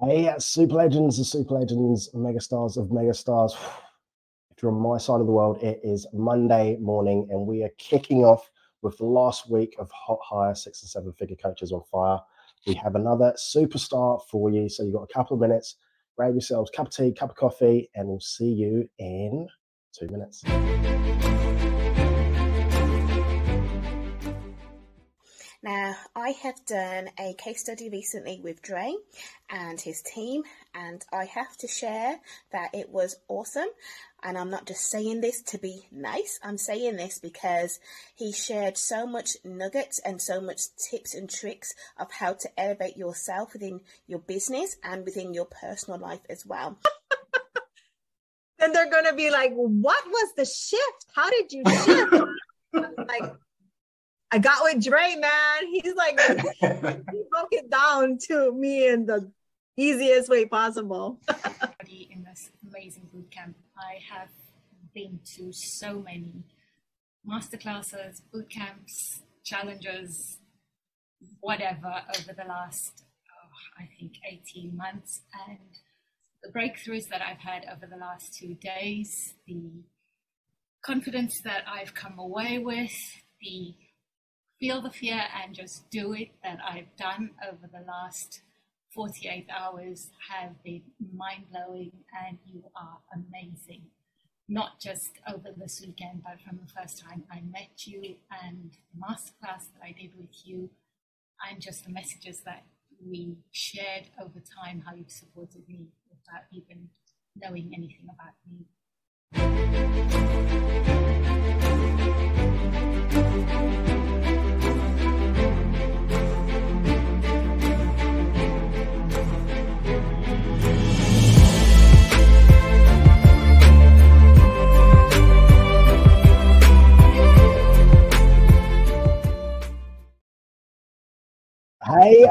Hey, super legends of super legends, megastars of megastars. If you're on my side of the world, it is Monday morning, and we are kicking off with the last week of Hot Hire Six and Seven Figure Coaches on Fire. We have another superstar for you. So you've got a couple of minutes. Grab yourselves a cup of tea, cup of coffee, and we'll see you in two minutes. Now, I have done a case study recently with Dre and his team, and I have to share that it was awesome. And I'm not just saying this to be nice, I'm saying this because he shared so much nuggets and so much tips and tricks of how to elevate yourself within your business and within your personal life as well. then they're going to be like, What was the shift? How did you shift? like, I got with Dre, man. He's like, he broke it down to me in the easiest way possible. in this amazing boot camp, I have been to so many masterclasses, boot camps, challenges, whatever over the last, oh, I think, 18 months. And the breakthroughs that I've had over the last two days, the confidence that I've come away with, the feel the fear and just do it that I've done over the last 48 hours have been mind blowing and you are amazing. Not just over this weekend, but from the first time I met you and the masterclass that I did with you, and just the messages that we shared over time, how you've supported me without even knowing anything about me.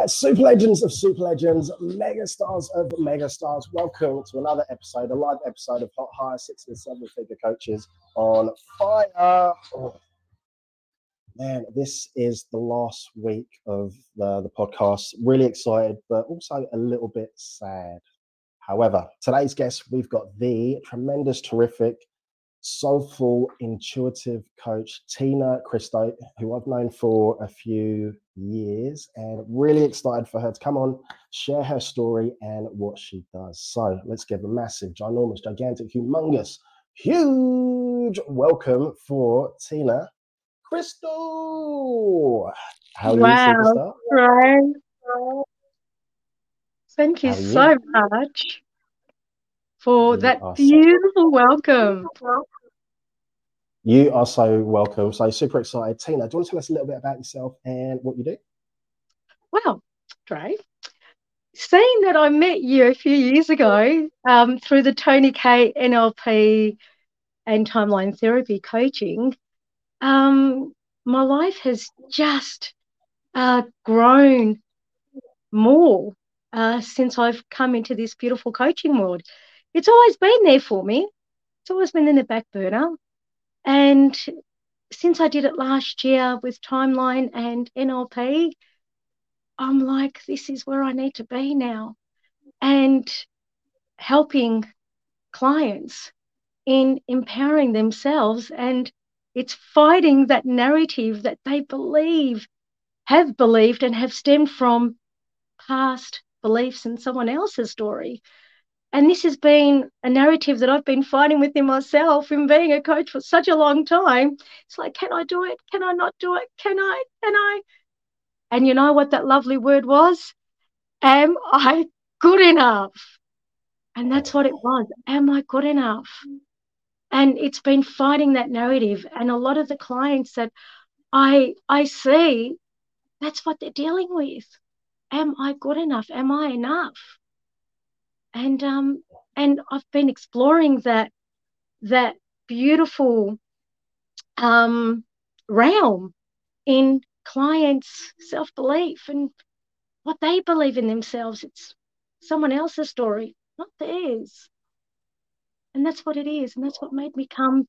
Hey, super legends of super legends, mega stars of mega stars. Welcome to another episode, a live episode of Hot Hire Six and Seven Figure Coaches on Fire. Oh, man, this is the last week of the, the podcast. Really excited, but also a little bit sad. However, today's guest, we've got the tremendous, terrific soulful, intuitive coach, Tina Christo, who I've known for a few years and really excited for her to come on, share her story and what she does. So let's give a massive, ginormous, gigantic, humongous, huge welcome for Tina Christo. How are wow, you, right. Thank you so much for that beautiful welcome. You are so welcome. So super excited. Tina, do you want to tell us a little bit about yourself and what you do? Well, Dre, seeing that I met you a few years ago um, through the Tony K NLP and timeline therapy coaching, um, my life has just uh, grown more uh, since I've come into this beautiful coaching world. It's always been there for me. It's always been in the back burner. And since I did it last year with Timeline and NLP, I'm like, this is where I need to be now. And helping clients in empowering themselves. And it's fighting that narrative that they believe, have believed, and have stemmed from past beliefs in someone else's story. And this has been a narrative that I've been fighting within myself in being a coach for such a long time. It's like, can I do it? Can I not do it? Can I? Can I? And you know what that lovely word was? Am I good enough? And that's what it was. Am I good enough? And it's been fighting that narrative. And a lot of the clients that I I see, that's what they're dealing with. Am I good enough? Am I enough? And um and I've been exploring that that beautiful um realm in clients' self belief and what they believe in themselves. It's someone else's story, not theirs. And that's what it is. And that's what made me come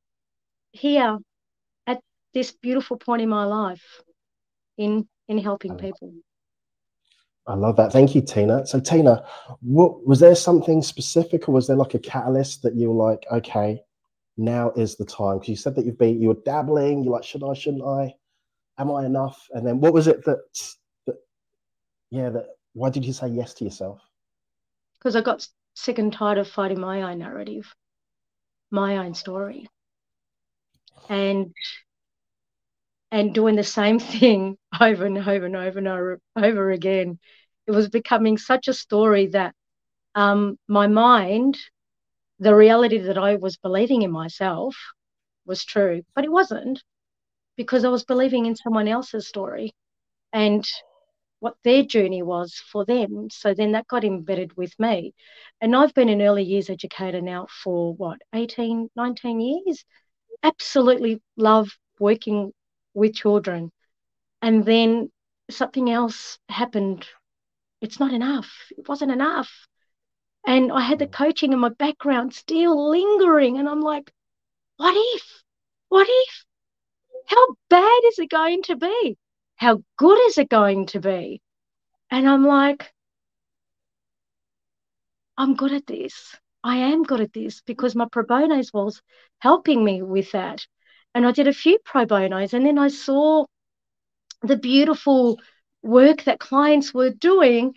here at this beautiful point in my life in in helping people. I love that. Thank you, Tina. So, Tina, what was there something specific, or was there like a catalyst that you were like, okay, now is the time? Because you said that you've been, you were dabbling. You're like, should I? Shouldn't I? Am I enough? And then, what was it that, that, yeah, that? Why did you say yes to yourself? Because I got sick and tired of fighting my own narrative, my own story, and and doing the same thing over and over and over and over, over again. It was becoming such a story that um, my mind, the reality that I was believing in myself was true, but it wasn't because I was believing in someone else's story and what their journey was for them. So then that got embedded with me. And I've been an early years educator now for what, 18, 19 years? Absolutely love working with children. And then something else happened. It's not enough. It wasn't enough. And I had the mm. coaching in my background still lingering. And I'm like, what if? What if? How bad is it going to be? How good is it going to be? And I'm like, I'm good at this. I am good at this because my pro bonos was helping me with that and I did a few pro bonos, and then I saw the beautiful work that clients were doing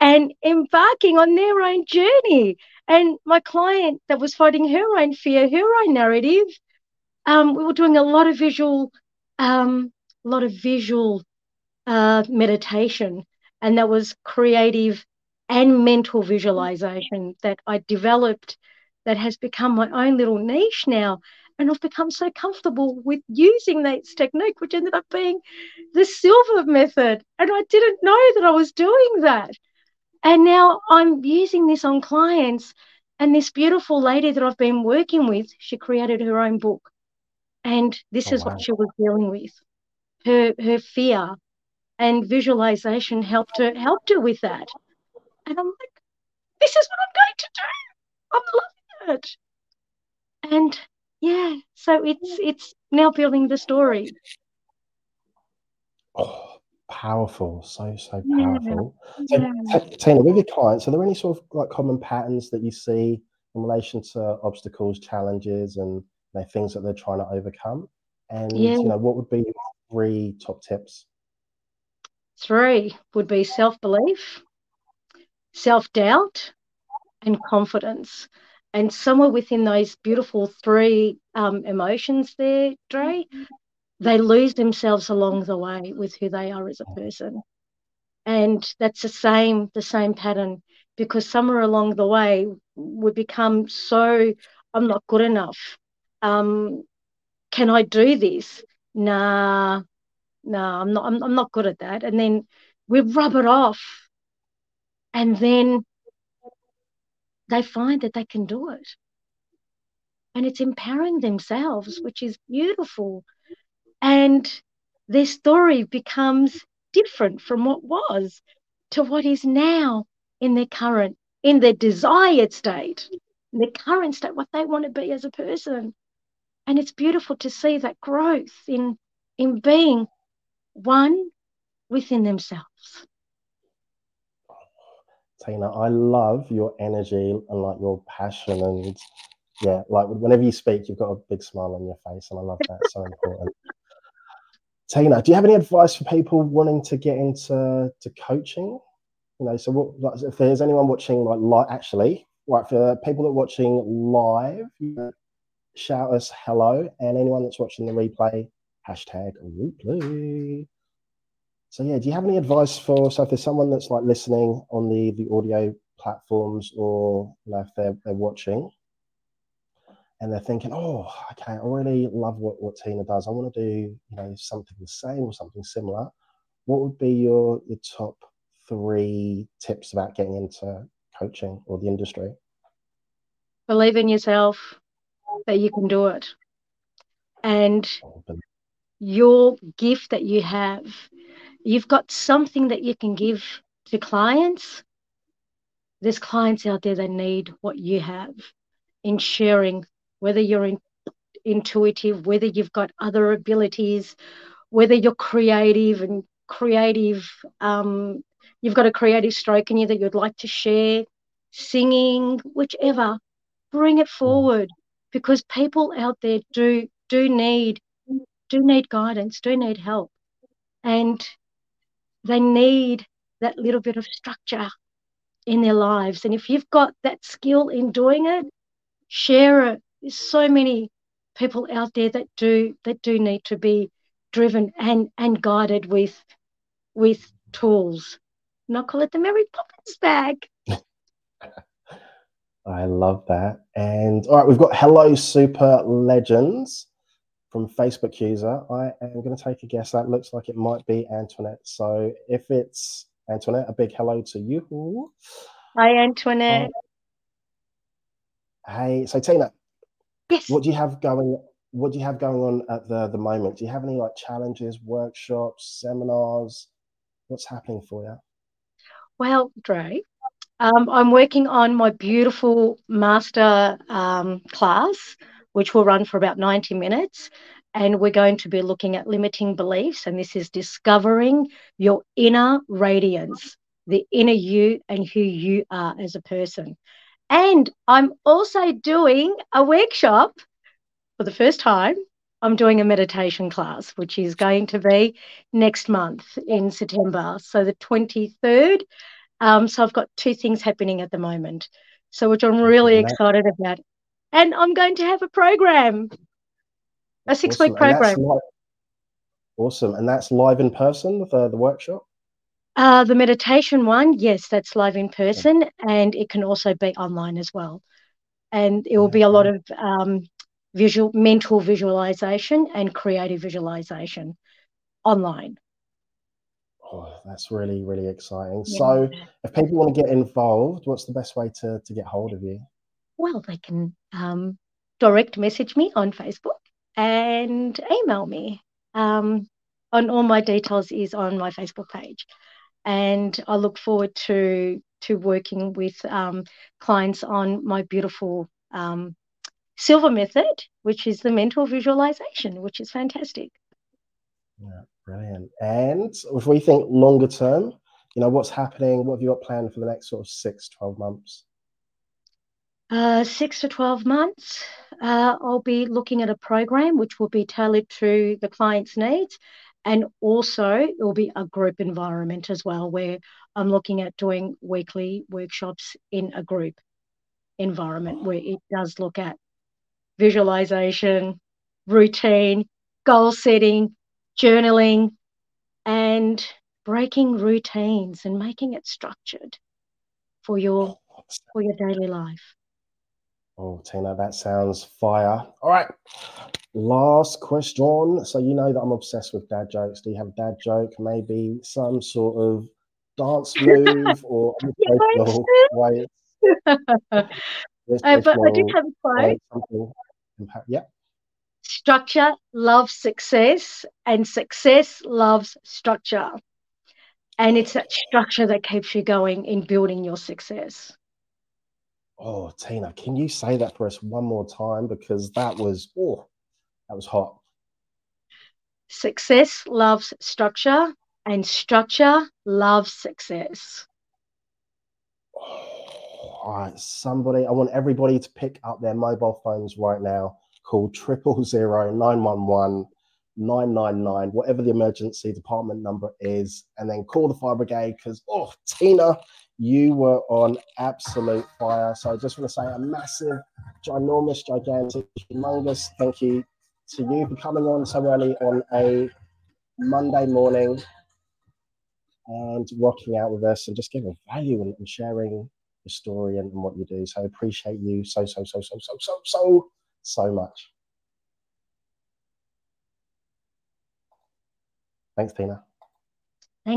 and embarking on their own journey. And my client that was fighting her own fear, her own narrative, um, we were doing a lot of visual, um, a lot of visual uh, meditation, and that was creative and mental visualization that I developed. That has become my own little niche now. And I've become so comfortable with using that technique, which ended up being the Silva method. And I didn't know that I was doing that. And now I'm using this on clients. And this beautiful lady that I've been working with, she created her own book. And this oh, is wow. what she was dealing with. Her her fear and visualization helped her helped her with that. And I'm like, this is what I'm going to do. I'm loving it. And yeah so it's it's now building the story. Oh powerful. So so powerful. Yeah. so yeah. tina with your clients are there any sort of like common patterns that you see in relation to obstacles challenges and you know, things that they're trying to overcome? And yeah. you know what would be three top tips? Three would be self-belief self-doubt and confidence and somewhere within those beautiful three um, emotions there, Dre, they lose themselves along the way with who they are as a person. And that's the same, the same pattern, because somewhere along the way we become so I'm not good enough. Um, can I do this? Nah, nah, I'm not I'm, I'm not good at that. And then we rub it off. And then they find that they can do it. And it's empowering themselves, mm. which is beautiful. And their story becomes different from what was to what is now in their current, in their desired state, in their current state, what they want to be as a person. And it's beautiful to see that growth in in being one within themselves. Tina, I love your energy and like your passion and yeah, like whenever you speak, you've got a big smile on your face, and I love that. so important. Tina, do you have any advice for people wanting to get into to coaching? You know, so what like, if there's anyone watching like live, actually, right for people that are watching live, you know, shout us hello, and anyone that's watching the replay, hashtag replay. So yeah, do you have any advice for so if there's someone that's like listening on the the audio platforms or you know if they're they're watching and they're thinking, oh, okay, I really love what, what Tina does. I want to do, you know, something the same or something similar. What would be your your top three tips about getting into coaching or the industry? Believe in yourself that you can do it. And your gift that you have you've got something that you can give to clients. There's clients out there that need what you have in sharing, whether you're in, intuitive, whether you've got other abilities, whether you're creative and creative um, you've got a creative stroke in you that you'd like to share, singing, whichever, bring it forward because people out there do do need do need guidance, do need help. And they need that little bit of structure in their lives. And if you've got that skill in doing it, share it. There's so many people out there that do that do need to be driven and and guided with with tools. And I call it the Mary Poppins bag. I love that. And all right, we've got Hello Super Legends from Facebook user. I am going to take a guess. That looks like it might be Antoinette. So if it's Antoinette, a big hello to you. Hi, Antoinette. Uh, hey, so Tina. Yes. What do you have going? What do you have going on at the the moment? Do you have any like challenges, workshops, seminars? What's happening for you? Well, Dre, um, I'm working on my beautiful master um, class, which will run for about 90 minutes. And we're going to be looking at limiting beliefs. And this is discovering your inner radiance, the inner you, and who you are as a person. And I'm also doing a workshop for the first time. I'm doing a meditation class, which is going to be next month in September. So the 23rd. Um, so I've got two things happening at the moment. So which I'm really excited about. And I'm going to have a program, a six awesome. week program. And awesome. And that's live in person, the, the workshop? Uh, the meditation one, yes, that's live in person, and it can also be online as well. And it will be a lot of um, visual, mental visualization and creative visualization online. Oh, that's really, really exciting. Yeah. So, if people want to get involved, what's the best way to, to get hold of you? Well, they can um, direct message me on Facebook and email me. Um, on all my details is on my Facebook page and I look forward to to working with um, clients on my beautiful um, Silva method, which is the mental visualization, which is fantastic. Yeah, brilliant. And if we think longer term, you know, what's happening? What have you got planned for the next sort of six, 12 months? Uh, six to 12 months, uh, I'll be looking at a program which will be tailored to the client's needs and also, it will be a group environment as well, where I'm looking at doing weekly workshops in a group environment where it does look at visualization, routine, goal setting, journaling, and breaking routines and making it structured for your for your daily life. Oh, Tina, that sounds fire. All right. Last question. So you know that I'm obsessed with dad jokes. Do you have a dad joke? Maybe some sort of dance move or way? uh, but I do have a quote. Yeah. Structure loves success, and success loves structure. And it's that structure that keeps you going in building your success. Oh, Tina, can you say that for us one more time? Because that was, oh, that was hot. Success loves structure, and structure loves success. Oh, all right, somebody, I want everybody to pick up their mobile phones right now. Call triple zero nine one one 999, whatever the emergency department number is, and then call the fire brigade because, oh, Tina, you were on absolute fire. So I just want to say a massive, ginormous, gigantic, humongous thank you to you for coming on so early on a Monday morning and rocking out with us and just giving value and, sharing your story and, and what you do. So I appreciate you so, so, so, so, so, so, so, so much. Thanks, Tina.